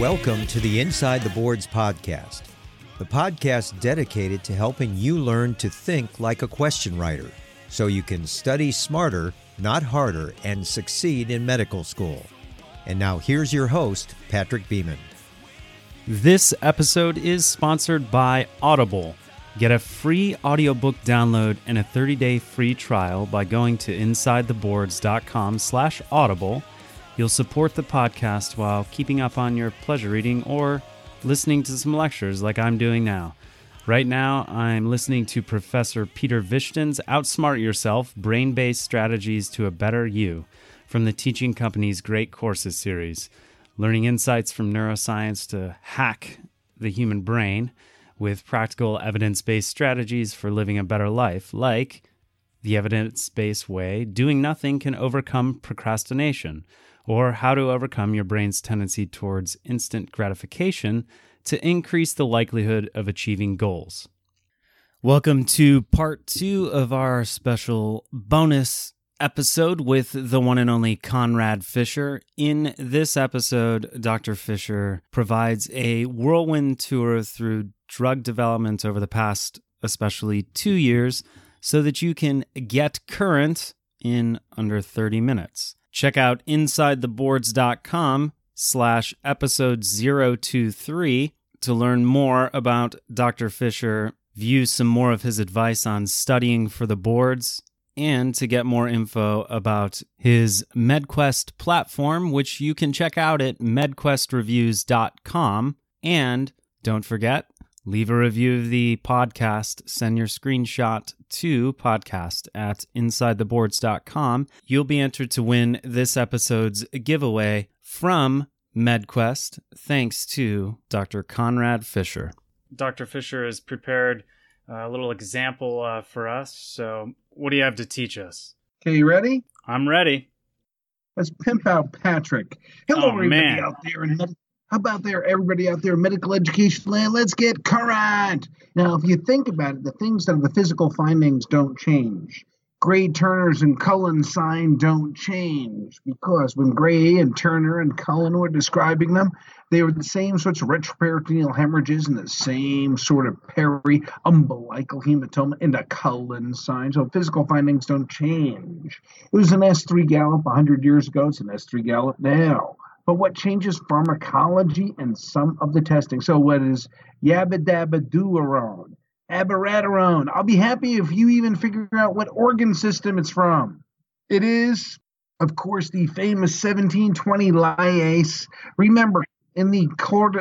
Welcome to the Inside the Boards podcast, the podcast dedicated to helping you learn to think like a question writer so you can study smarter, not harder, and succeed in medical school. And now here's your host, Patrick Beeman. This episode is sponsored by Audible. Get a free audiobook download and a 30-day free trial by going to insidetheboards.com slash audible. You'll support the podcast while keeping up on your pleasure reading or listening to some lectures like I'm doing now. Right now, I'm listening to Professor Peter Vishton's Outsmart Yourself Brain Based Strategies to a Better You from the Teaching Company's Great Courses series, learning insights from neuroscience to hack the human brain with practical evidence based strategies for living a better life, like the evidence based way doing nothing can overcome procrastination, or how to overcome your brain's tendency towards instant gratification to increase the likelihood of achieving goals. Welcome to part two of our special bonus episode with the one and only Conrad Fischer. In this episode, Dr. Fischer provides a whirlwind tour through drug development over the past, especially two years, so that you can get current in under 30 minutes. Check out InsideTheBoards.com slash episode 023 to learn more about Dr. Fischer, view some more of his advice on studying for the boards, and to get more info about his MedQuest platform, which you can check out at medquestreviews.com. And don't forget, leave a review of the podcast, send your screenshot to podcast at insidetheboards.com. You'll be entered to win this episode's giveaway from MedQuest, thanks to Dr. Conrad Fischer. Dr. Fischer has prepared a little example uh, for us. So, what do you have to teach us? Okay, you ready? I'm ready. Let's pimp out Patrick. Hello, Oh, everybody man. out there in med- how about there, everybody out there medical education land? Let's get current. Now, if you think about it, the things that are the physical findings don't change. Gray Turner's and Cullen sign don't change because when Gray and Turner and Cullen were describing them, they were the same sorts of retroperitoneal hemorrhages and the same sort of peri-umbilical hematoma in the Cullen sign. So physical findings don't change. It was an S3 Gallop 100 years ago. It's an S3 Gallop now. But what changes pharmacology and some of the testing? So what is yabba-dabba-dooerone, abiraterone? I'll be happy if you even figure out what organ system it's from. It is, of course, the famous 1720 lyase. Remember, in the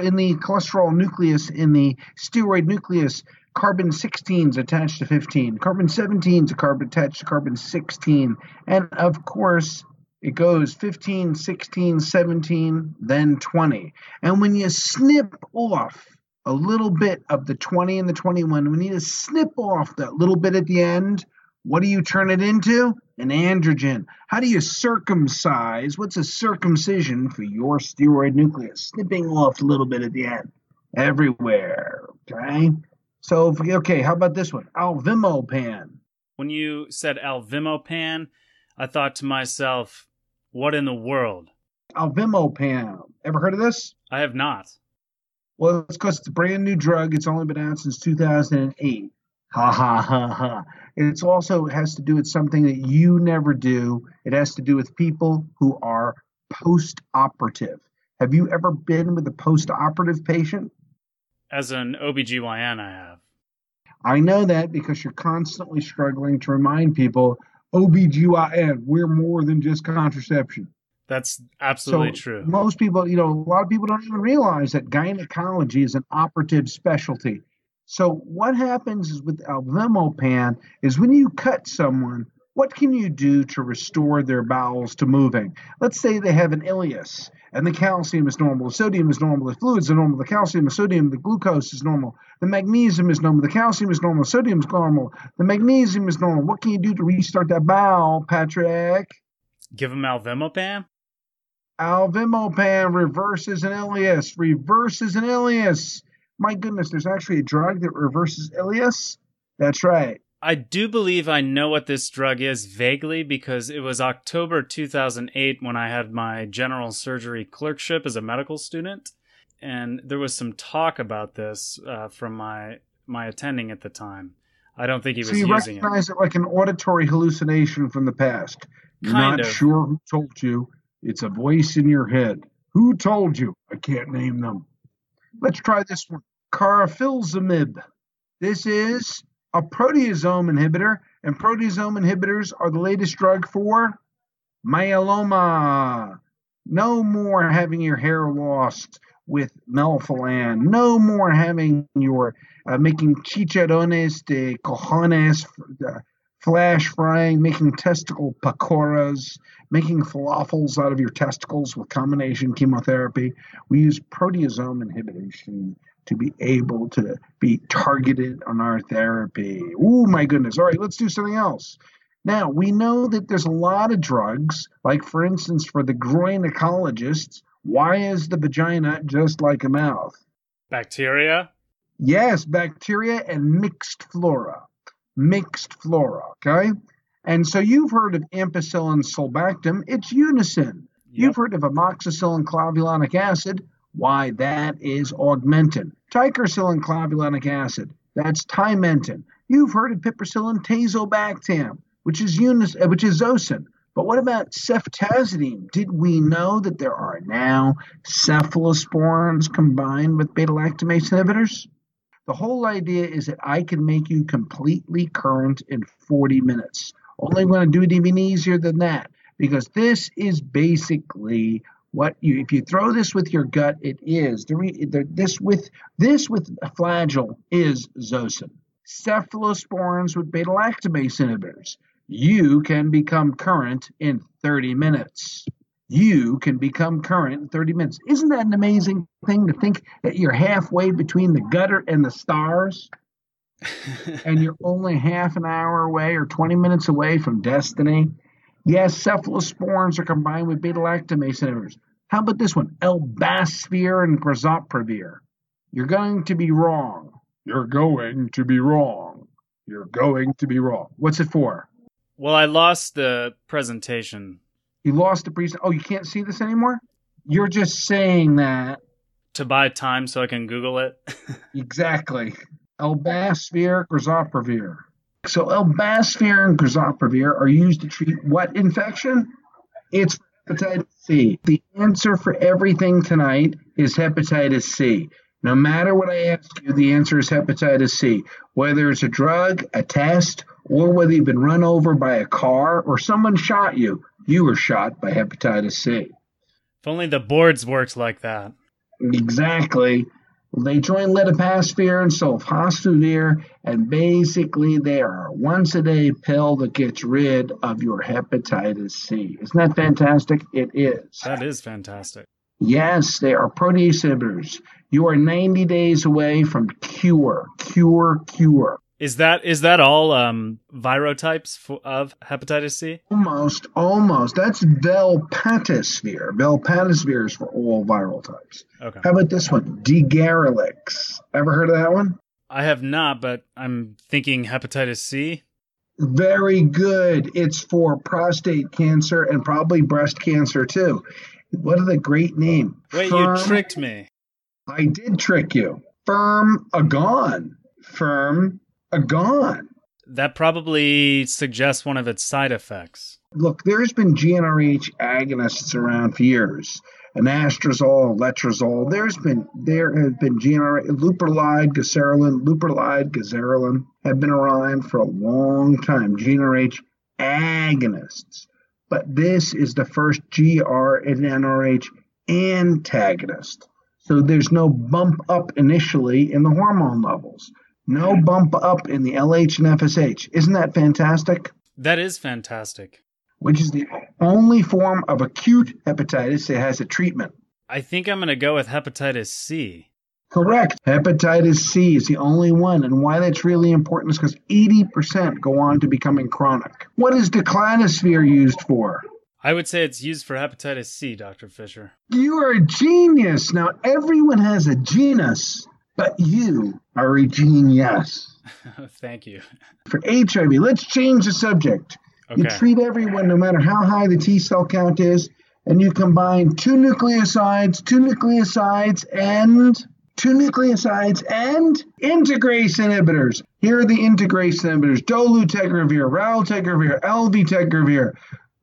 in the cholesterol nucleus, in the steroid nucleus, carbon 16 is attached to 15. Carbon 17 is attached to carbon 16. And of course, it goes 15, 16, 17, then 20. And when you snip off a little bit of the 20 and the 21, we need to snip off that little bit at the end. What do you turn it into? An androgen. How do you circumcise? What's a circumcision for your steroid nucleus? Snipping off a little bit at the end. Everywhere. Okay? So, okay, how about this one? Alvimopan. When you said alvimopan, I thought to myself, what in the world? Alvimopan. Ever heard of this? I have not. Well, it's because it's a brand new drug. It's only been out since 2008. Ha ha ha ha. It also has to do with something that you never do. It has to do with people who are post operative. Have you ever been with a post operative patient? As an OBGYN, I have. I know that because you're constantly struggling to remind people OBGYN, we're more than just contraception. That's absolutely so true. Most people, you know, a lot of people don't even realize that gynecology is an operative specialty. So what happens is with alvimopan is when you cut someone, what can you do to restore their bowels to moving? Let's say they have an ileus and the calcium is normal, the sodium is normal, the fluids are normal, the calcium, the sodium, the glucose is normal, the magnesium is normal, the calcium is normal, the sodium is normal, the magnesium is normal. What can you do to restart that bowel, Patrick? Give him alvimopan? Alvimopan reverses an ileus, reverses an ileus. My goodness, there's actually a drug that reverses ileus. That's right. I do believe I know what this drug is vaguely because it was October 2008 when I had my general surgery clerkship as a medical student, and there was some talk about this uh, from my my attending at the time. I don't think he was so you using it. recognize it. like an auditory hallucination from the past. You're Kind not of. sure who told you. It's a voice in your head. Who told you? I can't name them. Let's try this one. Carfilzomib. This is a proteasome inhibitor, and proteasome inhibitors are the latest drug for myeloma. No more having your hair lost with melphalan. No more having your uh, making chicharrones de cojones, uh, flash frying, making testicle pakoras, making falafels out of your testicles with combination chemotherapy. We use proteasome inhibition to be able to be targeted on our therapy. Oh my goodness. All right, let's do something else. Now, we know that there's a lot of drugs, like for instance, for the groinecologists, why is the vagina just like a mouth? Bacteria? Yes, bacteria and mixed flora. Mixed flora, okay? And so you've heard of ampicillin sulbactam, it's Unasyn. You've heard of amoxicillin clavulanic acid, why that is augmentin. Ticarcillin clavulanic acid, that's timentin. You've heard of piperacillin tazobactam, which is unis, uh, which is zosyn. But what about ceftazidime? Did we know that there are now cephalosporins combined with beta lactamase inhibitors? The whole idea is that I can make you completely current in 40 minutes. Only going to do it even easier than that because this is basically what you if you throw this with your gut it is the, re, the this with this with a flagell is zosin. Cephalosporins with beta lactamase inhibitors. You can become current in 30 minutes. You can become current in 30 minutes. Isn't that an amazing thing to think that you're halfway between the gutter and the stars? And you're only half an hour away or 20 minutes away from destiny. Yes, cephalosporins are combined with beta lactamase inhibitors. How about this one? Elbasvir and grazoprevir. You're going to be wrong. You're going to be wrong. You're going to be wrong. What's it for? Well, I lost the presentation You lost the present. Oh, you can't see this anymore? You're just saying that. to buy time so I can Google it. Exactly. Elbasvir, grazoprevir. So elbasvir and grazoprevir are used to treat what infection? It's hepatitis C. The answer for everything tonight is hepatitis C. No matter what I ask you, the answer is hepatitis C. Whether it's a drug, a test, or whether you've been run over by a car or someone shot you, you were shot by hepatitis C. if only the boards worked like that. Exactly. They join ledipasvir and sofosbuvir, and basically they are a once a day pill that gets rid of your hepatitis C. Isn't that fantastic? It is. That is fantastic. Yes, they are protease inhibitors. You are 90 days away from cure, cure, cure. Is that is that all um, virotypes for, of hepatitis C? Almost, almost. That's velpatasvir. Velpatasvir is for all viral types. Okay. How about this one? Degarelix. Ever heard of that one? I have not, but I'm thinking hepatitis C. Very good. It's for prostate cancer and probably breast cancer too. What a great name. Wait, Firm- you tricked me. I did trick you. Firmagon. Firm agon. That probably suggests one of its side effects. Look, there's been GnRH agonists around for years. Anastrozole, letrozole. There's been there have been GnRH, leuprolide, goserelin, leuprolide, goserelin have been around for a long time. GnRH agonists, but this is the first GR and NRH antagonist. So there's no bump up initially in the hormone levels. No bump up in the LH and FSH. Isn't that fantastic? That is fantastic. which is the only form of acute hepatitis that has a treatment. I think I'm going to go with hepatitis C. Correct. Hepatitis C is the only one, and why that's really important is because 80% go on to becoming chronic. What is daclatasvir used for? I would say it's used for hepatitis C, Dr. Fischer. You are a genius. Now, everyone has a genus, but you are a genius. Thank you. For HIV, let's change the subject. You treat everyone no matter how high the T cell count is, and you combine two nucleosides, two nucleosides, and two nucleosides and integrase inhibitors. Here are the integrase inhibitors: dolutegravir, raltegravir, elvitegravir.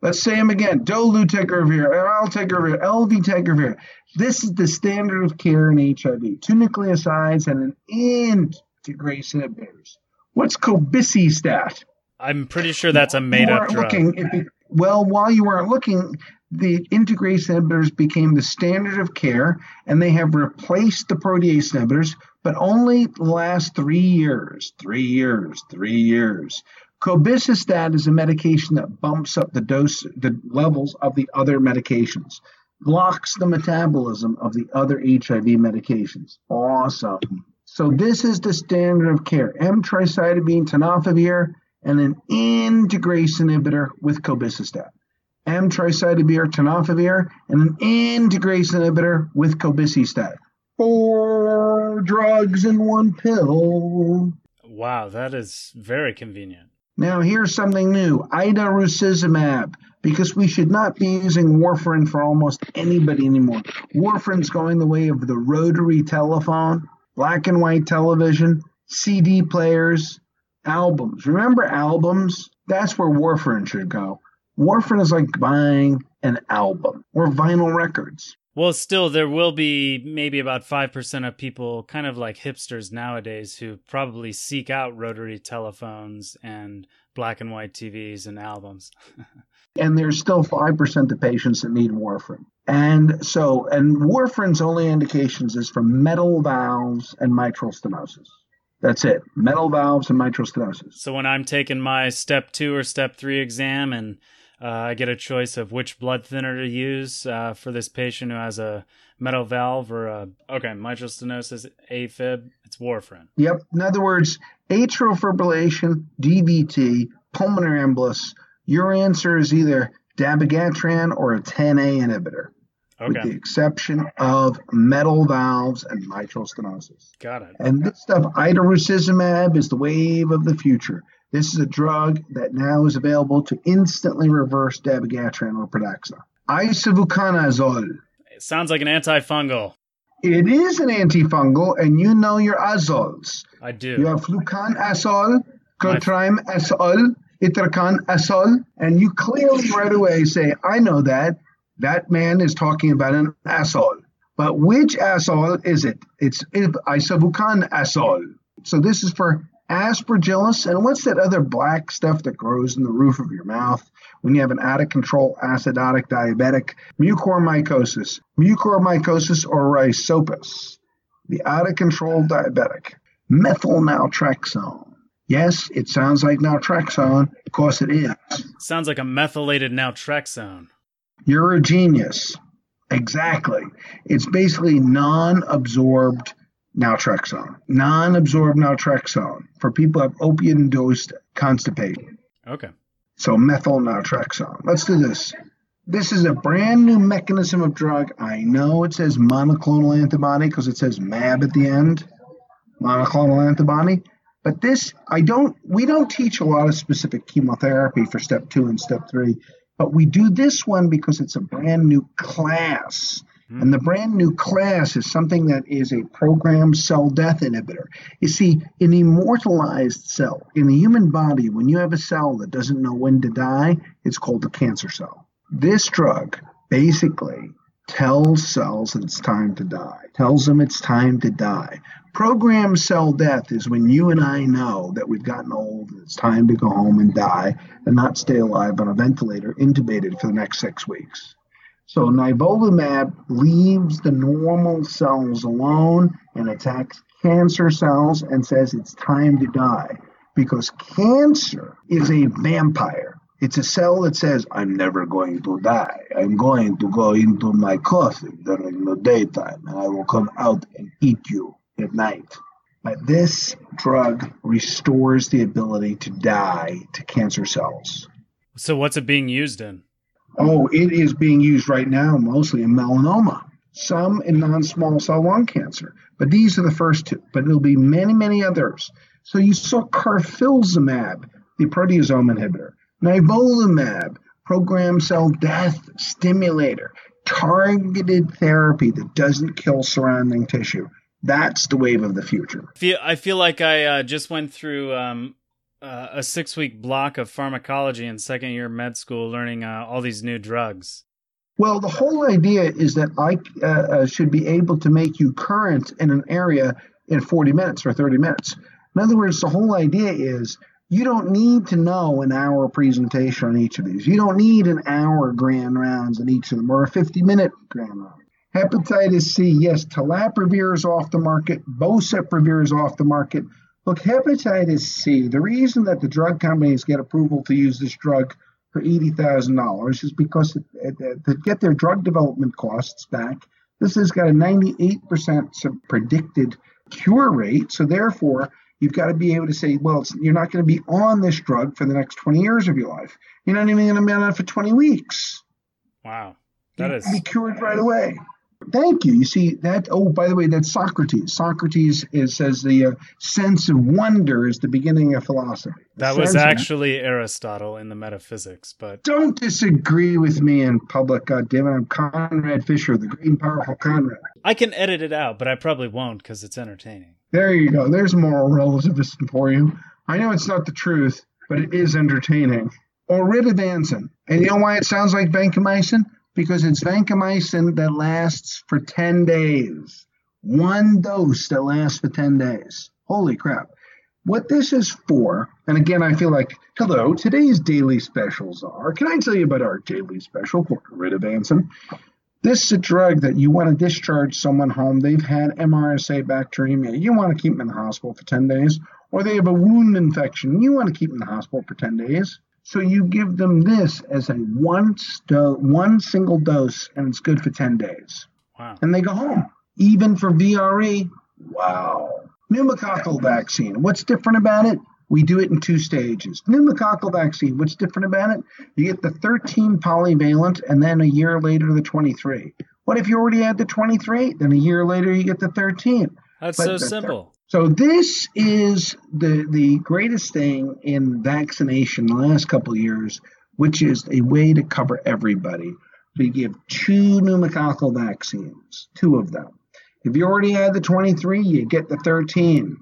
Let's say them again: dolutegravir, raltegravir, elvitegravir. This is the standard of care in HIV: two nucleosides and an integrase inhibitors. What's cobicistat? I'm pretty sure that's a made-up drug. looking. Be, well, while you weren't looking, the integrase inhibitors became the standard of care, and they have replaced the protease inhibitors, but only the last three years. Three years. Three years. Cobicistat is a medication that bumps up the dose, the levels of the other medications, blocks the metabolism of the other HIV medications. Awesome. So this is the standard of care: emtricitabine, tenofovir, and an integrase inhibitor with cobicistat. emtricitabine, tenofovir, and an integrase inhibitor with cobicistat. Four drugs in one pill. Wow, that is very convenient. Now here's something new: idarucizumab, because we should not be using warfarin for almost anybody anymore. Warfarin's going the way of the rotary telephone, black and white television, CD players, albums. Remember albums? That's where warfarin should go. Warfarin is like buying an album or vinyl records. Well, still, there will be maybe about 5% of people, kind of like hipsters nowadays, who probably seek out rotary telephones and black and white TVs and albums. and there's still 5% of patients that need warfarin. And so, and warfarin's only indications is for metal valves and mitral stenosis. That's it. Metal valves and mitral stenosis. So when I'm taking my step two or step three exam and uh, I get a choice of which blood thinner to use uh, for this patient who has a metal valve or a, okay, mitral stenosis, AFib, it's warfarin. Yep. In other words, atrial fibrillation, DVT, pulmonary embolus, your answer is either dabigatran or a 10A inhibitor, with the exception of metal valves and mitral stenosis. got it. And this stuff, idarucizumab, is the wave of the future. This is a drug that now is available to instantly reverse dabigatran or Pradaxa. Isavuconazole. It sounds like an antifungal. It is an antifungal, and you know your azoles. I do. You have fluconazole, cotrimazole, itraconazole, and you clearly right away say, I know that. That man is talking about an azole. But which azole is it? It's isavuconazole. So this is for aspergillus. And what's that other black stuff that grows in the roof of your mouth when you have an out of control acidotic diabetic? Mucormycosis. Mucormycosis or rhizopus. The out of control diabetic. Methyl naltrexone. Yes, it sounds like naltrexone because it is. Sounds like a methylated naltrexone. You're a genius. Exactly. It's basically non absorbed naltrexone. Non absorbed naltrexone for people who have opiate induced constipation. Okay. So methyl naltrexone. Let's do this. This is a brand new mechanism of drug. I know it says monoclonal antibody because it says MAB at the end. Monoclonal antibody. But this, I don't, we don't teach a lot of specific chemotherapy for step two and step three, but we do this one because it's a brand new class. Hmm. And the brand new class is something that is a programmed cell death inhibitor. You see, an immortalized cell in the human body, when you have a cell that doesn't know when to die, it's called a cancer cell. This drug basically tells cells that it's time to die, tells them it's time to die. Programmed cell death is when you and I know that we've gotten old and it's time to go home and die and not stay alive on a ventilator, intubated for the next six weeks. So nivolumab leaves the normal cells alone and attacks cancer cells and says it's time to die because cancer is a vampire. It's a cell that says, I'm never going to die. I'm going to go into my coffin during the daytime and I will come out and eat you at night. But this drug restores the ability to die to cancer cells. So what's it being used in? Oh, it is being used right now mostly in melanoma, some in non small cell lung cancer. But these are the first two, but there'll be many, many others. So you saw carfilzomib, the proteasome inhibitor, nivolumab, programmed cell death stimulator, targeted therapy that doesn't kill surrounding tissue. That's the wave of the future. I feel like I uh, just went through um, uh, a six week block of pharmacology in second year med school, learning uh, all these new drugs. Well, the whole idea is that I uh, uh, should be able to make you current in an area in 40 minutes or 30 minutes. In other words, the whole idea is you don't need to know an hour presentation on each of these. You don't need an hour grand rounds in each of them or a 50 minute grand round. Hepatitis C, yes, telaprevir is off the market, boceprevir is off the market. Look, hepatitis C, the reason that the drug companies get approval to use this drug for $80,000 is because to get their drug development costs back, this has got a 98% predicted cure rate. So therefore, you've got to be able to say, well, you're not going to be on this drug for the next 20 years of your life. You're not even going to be on it for 20 weeks. Wow. That you is be cured right away. Thank you. You see that? Oh, by the way, that's Socrates. Socrates is, says the uh, sense of wonder is the beginning of philosophy. The that was actually Aristotle in the Metaphysics, but Don't disagree with me in public, goddammit. I'm Conrad Fischer, the great and powerful Conrad. I can edit it out, but I probably won't because it's entertaining. There you go. There's moral relativism for you. I know it's not the truth, but it is entertaining. Oritavancin. And you know why it sounds like vancomycin? Because it's vancomycin that lasts for 10 days. One dose that lasts for 10 days. Holy crap. What this is for, and again, I feel like, hello, today's daily specials are. Can I tell you about our daily special for ribavincin? This is a drug that you want to discharge someone home. They've had MRSA bacteremia. You want to keep them in the hospital for 10 days. Or they have a wound infection. You want to keep them in the hospital for 10 days. So you give them this as a one, sto- one single dose, and it's good for 10 days. Wow. And they go home. Even for VRE, wow. Pneumococcal vaccine. What's different about it? We do it in two stages. Pneumococcal vaccine, what's different about it? You get the 13 polyvalent and then a year later the 23. What if you already had the 23? Then a year later you get the 13. That's But so simple. So this is the the greatest thing in vaccination the last couple of years, which is a way to cover everybody. We give two pneumococcal vaccines, two of them. If you already had the 23, you get the 13.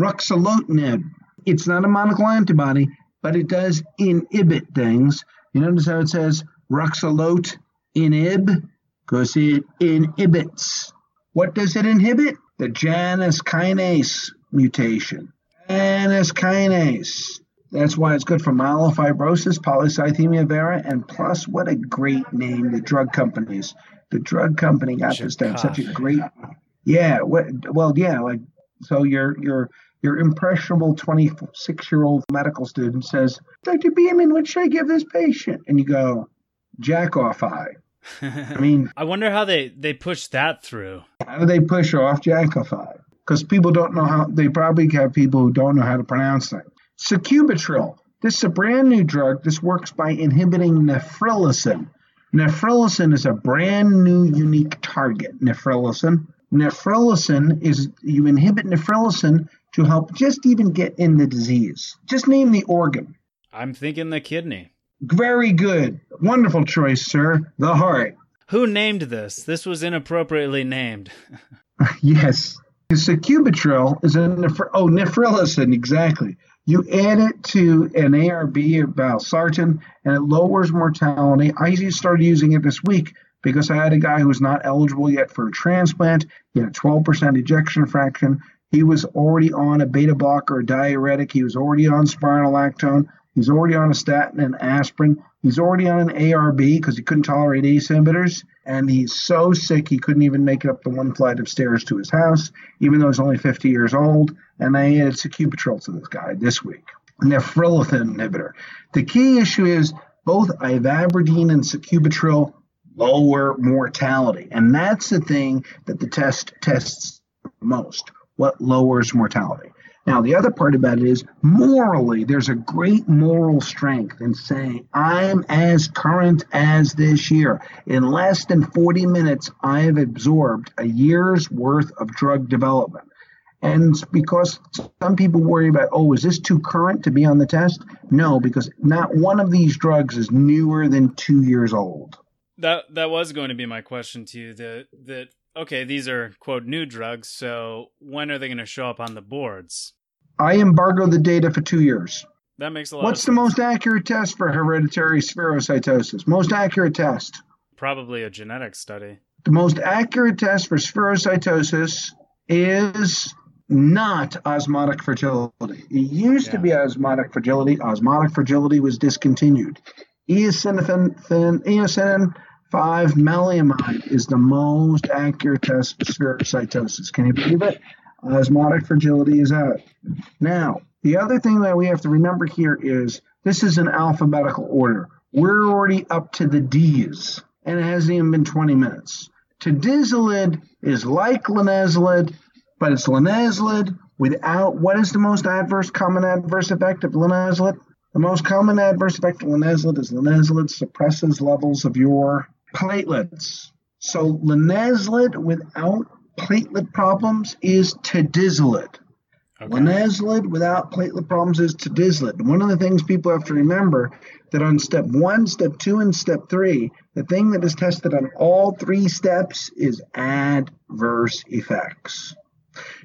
Ruxolitinib, it's not a monoclonal antibody, but it does inhibit things. You notice how it says ruxolot inhib? Because it inhibits. What does it inhibit? The Janus kinase mutation. Janus kinase. That's why it's good for myelofibrosis, polycythemia vera, and plus, what a great name the drug companies. The drug company got this have such a great. Yeah, what, well, yeah, like so. Your your your impressionable twenty six year old medical student says, "Dr. Beeman, what should I give this patient?" And you go, "Jack off eye." I mean, I wonder how they they push that through. how do they push off Jakafi? Because people don't know how, they probably have people who don't know how to pronounce things. Sacubitril. This is a brand new drug. This works by inhibiting neprilysin. Neprilysin is a brand new unique target, neprilysin. Neprilysin is, you inhibit neprilysin, to help just even get in the disease? Just name the organ. I'm thinking the kidney. Very good. Wonderful choice, sir. The heart. Who named this? This was inappropriately named. Yes. Sacubitril is a oh neprilysin exactly. You add it to an ARB or valsartan, and it lowers mortality. I just started using it this week because I had a guy who was not eligible yet for a transplant. He had a 12% ejection fraction. He was already on a beta blocker, a diuretic. He was already on spironolactone. He's already on a statin and aspirin. He's already on an ARB because he couldn't tolerate ACE inhibitors. And he's so sick he couldn't even make it up the one flight of stairs to his house, even though he's only 50 years old. And I added sacubitril to this guy this week, neprilysin inhibitor. The key issue is both ivabradine and sacubitril lower mortality. And that's the thing that the test tests most. What lowers mortality? Now, the other part about it is morally, there's a great moral strength in saying, I'm as current as this year. In less than 40 minutes, I have absorbed a year's worth of drug development. And because some people worry about, oh, is this too current to be on the test? No, because not one of these drugs is newer than two years old. That that was going to be my question to you. That that okay, these are quote new drugs. So when are they going to show up on the boards? I embargo the data for two years. That makes a lot. What's the most accurate test for hereditary spherocytosis? Most accurate test. Probably a genetic study. The most accurate test for spherocytosis is not osmotic fragility. It used to be osmotic fragility. Osmotic fragility was discontinued. Eosinophil, eosinophil 5 maleimide is the most accurate test for spherocytosis. Can you believe it? Osmotic fragility is out. Now, the other thing that we have to remember here is this is an alphabetical order. We're already up to the D's, and it hasn't even been 20 minutes. Tedizolid is like linezolid, but it's linezolid without what is the most adverse common adverse effect of linezolid? The most common adverse effect of linezolid is linezolid suppresses levels of your platelets. So linezolid without platelet problems is tedizolid. Okay. Linezolid without platelet problems is tedizolid. One of the things people have to remember that on step one, step two, and step three, the thing that is tested on all three steps is adverse effects.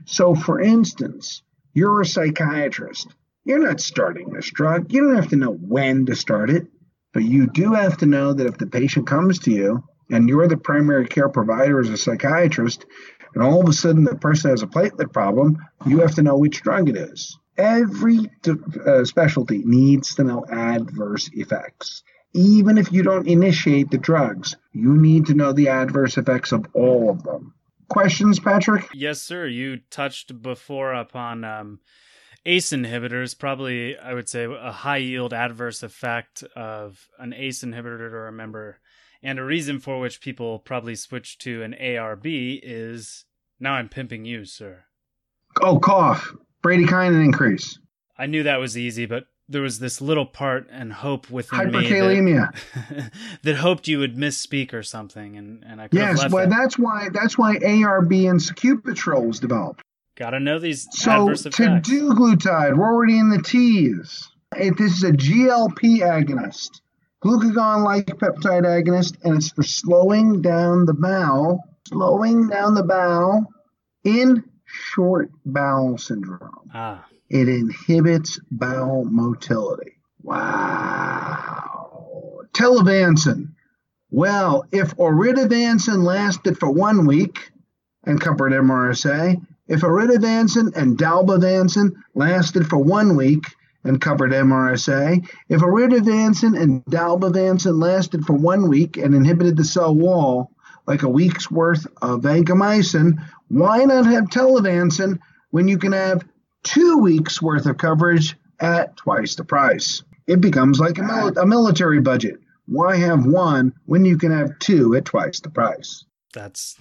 So, for instance, you're a psychiatrist. You're not starting this drug. You don't have to know when to start it, but you do have to know that if the patient comes to you and you're the primary care provider as a psychiatrist, and all of a sudden the person has a platelet problem, you have to know which drug it is. Every uh, specialty needs to know adverse effects. Even if you don't initiate the drugs, you need to know the adverse effects of all of them. Questions, Patrick? Yes, sir. You touched before upon um, ACE inhibitors. Probably, I would say, a high yield adverse effect of an ACE inhibitor to remember. And a reason for which people probably switch to an ARB is now I'm pimping you, sir. Oh, cough. Bradykinin increase. I knew that was easy, but there was this little part and hope within me Hyperkalemia. that, that hoped you would misspeak or something, and, and I could have Yes, left well, that. that's why that's why ARB and sacubitril was developed. Gotta know these So adverse to do glutide, we're already in the T's. It, this is a GLP agonist, glucagon-like peptide agonist, and it's for slowing down the bowel, slowing down the bowel in short bowel syndrome. ah, It inhibits bowel motility. Wow. Telavancin. Well, if oritavancin lasted for one week and covered MRSA, if oritavancin and dalbavancin lasted for one week and covered MRSA, if oritavancin and dalbavancin lasted for one week and inhibited the cell wall, like a week's worth of vancomycin, why not have telavancin when you can have two weeks worth of coverage at twice the price? It becomes like a, mil- a military budget. Why have one when you can have two at twice the price? that's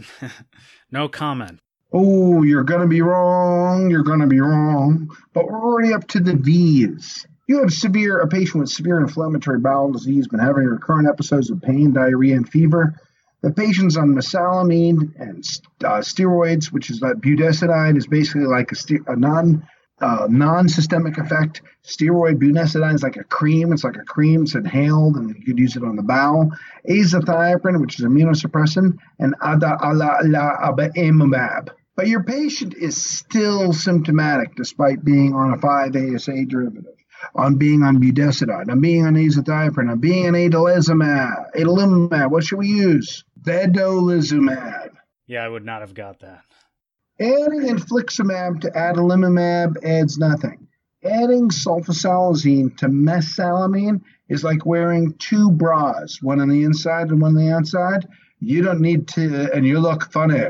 no comment. Oh, you're going to be wrong. You're going to be wrong. But we're already up to the V's. You have severe, a patient with severe inflammatory bowel disease, been having recurrent episodes of pain, diarrhea, and fever. The patient's on mesalamine and uh, steroids, which is like budesonide, is basically like a, ste- a non uh, non-systemic effect. Steroid bumetanide is like a cream. It's like a cream. It's inhaled, and you could use it on the bowel. Azathioprine, which is immunosuppressant, and adalimumab. But your patient is still symptomatic despite being on a 5-ASA derivative, on being on budesonide, on being on azathioprine, on being on adalimumab. Adalimumab. What should we use? Vedolizumab. Yeah, I would not have got that. Adding infliximab to adalimumab adds nothing. Adding sulfasalazine to mesalamine is like wearing two bras, one on the inside and one on the outside. You don't need to, and you look funny.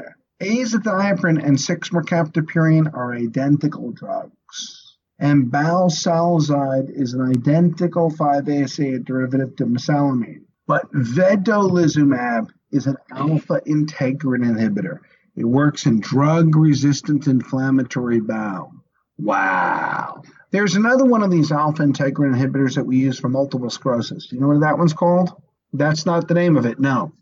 Azathioprine and 6-mercaptopurine are identical drugs. And balsalazide is an identical 5-ASA derivative to mesalamine. But vedolizumab is an alpha integrin inhibitor. It works in drug resistant inflammatory bowel. Wow. There's another one of these alpha integrin inhibitors that we use for multiple sclerosis. Do you know what that one's called? That's not the name of it, no.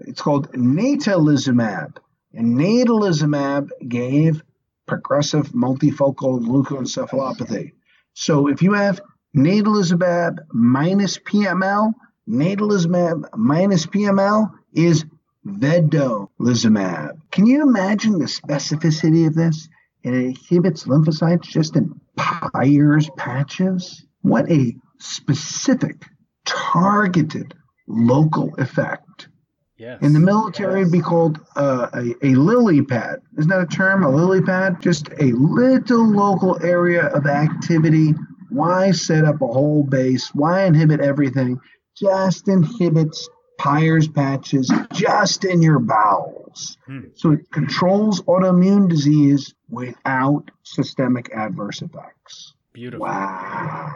It's called natalizumab. And natalizumab gave progressive multifocal leukoencephalopathy. So if you have natalizumab minus PML, natalizumab minus PML is vedolizumab. Can you imagine the specificity of this? It inhibits lymphocytes just in Peyer's patches. What a specific, targeted, local effect. Yes. In the military, it'd be called uh, a, a lily pad. Isn't that a term, a lily pad? Just a little local area of activity. Why set up a whole base? Why inhibit everything? Just inhibits Peyer's patches just in your bowels. So it controls autoimmune disease without systemic adverse effects. Beautiful. Wow.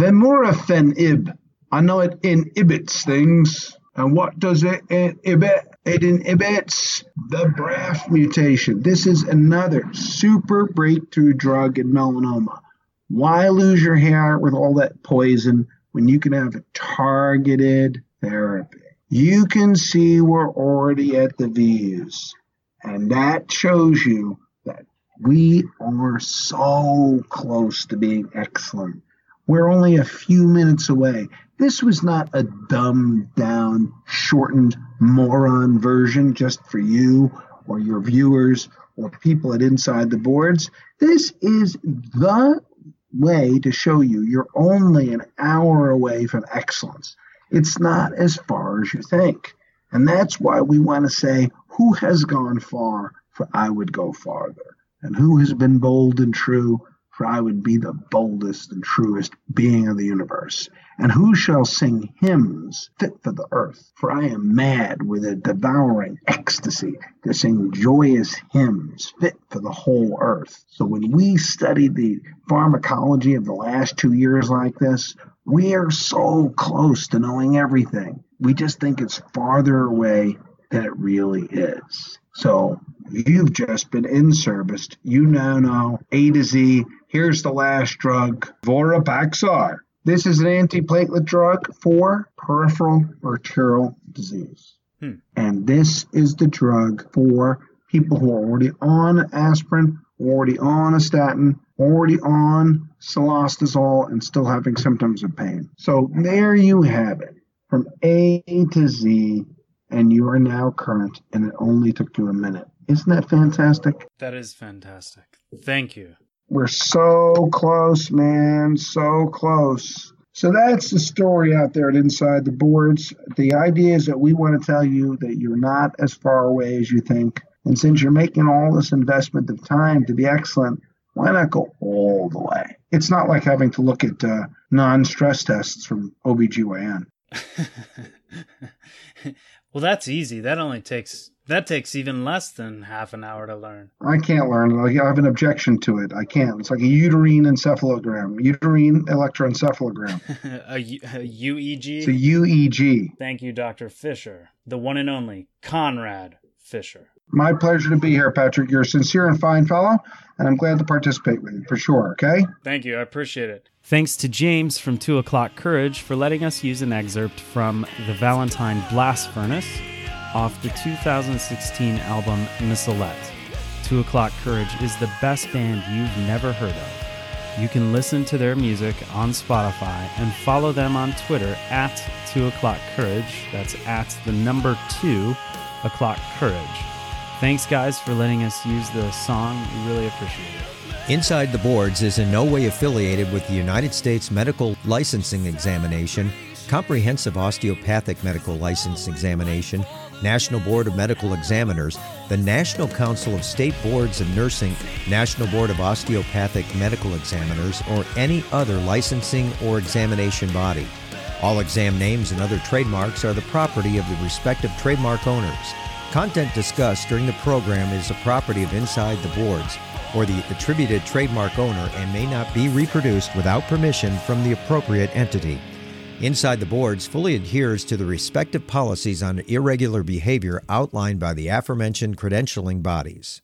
Vemurafenib. I know it inhibits things. And what does it inhibit? It inhibits the BRAF mutation. This is another super breakthrough drug in melanoma. Why lose your hair with all that poison when you can have a targeted therapy? You can see we're already at the V's. And that shows you that we are so close to being excellent. We're only a few minutes away. This was not a dumbed down, shortened moron version just for you or your viewers or people at Inside the Boards. This is the way to show you you're only an hour away from excellence. It's not as far as you think. And that's why we want to say, who has gone far? For I would go farther. And who has been bold and true? For I would be the boldest and truest being of the universe. And who shall sing hymns fit for the earth? For I am mad with a devouring ecstasy to sing joyous hymns fit for the whole earth. So when we study the pharmacology of the last two years like this, we are so close to knowing everything. We just think it's farther away than it really is. So you've just been in serviced. You now know A to Z. Here's the last drug, Vorapaxar. This is an antiplatelet drug for peripheral arterial disease. Hmm. And this is the drug for people who are already on aspirin, already on a statin, already on cilostazol, and still having symptoms of pain. So there you have it, from A to Z, and you are now current, and it only took you a minute. Isn't that fantastic? That is fantastic. Thank you. We're so close, man, so close. So that's the story out there at Inside the Boards. The idea is that we want to tell you that you're not as far away as you think. And since you're making all this investment of time to be excellent, why not go all the way? It's not like having to look at uh, non stress tests from OBGYN. well, that's easy. That only takes that takes even less than half an hour to learn. I can't learn. Like, I have an objection to it. I can't. It's like a uterine encephalogram, uterine electroencephalogram. a, U- a UEG. It's a UEG. Thank you, Dr. Fischer, the one and only Conrad Fischer. My pleasure to be here, Patrick. You're a sincere and fine fellow, and I'm glad to participate with you for sure. Okay. Thank you. I appreciate it. Thanks to James from Two O'Clock Courage for letting us use an excerpt from the Valentine Blast Furnace off the 2016 album Missalette. Two O'Clock Courage is the best band you've never heard of. You can listen to their music on Spotify and follow them on Twitter at Two O'Clock Courage. That's at the number two o'clock courage. Thanks, guys, for letting us use the song. We really appreciate it. Inside the Boards is in no way affiliated with the United States Medical Licensing Examination, Comprehensive Osteopathic Medical License Examination, National Board of Medical Examiners, the National Council of State Boards of Nursing, National Board of Osteopathic Medical Examiners, or any other licensing or examination body. All exam names and other trademarks are the property of the respective trademark owners. Content discussed during the program is the property of Inside the Boards or the attributed trademark owner and may not be reproduced without permission from the appropriate entity. Inside the Boards fully adheres to the respective policies on irregular behavior outlined by the aforementioned credentialing bodies.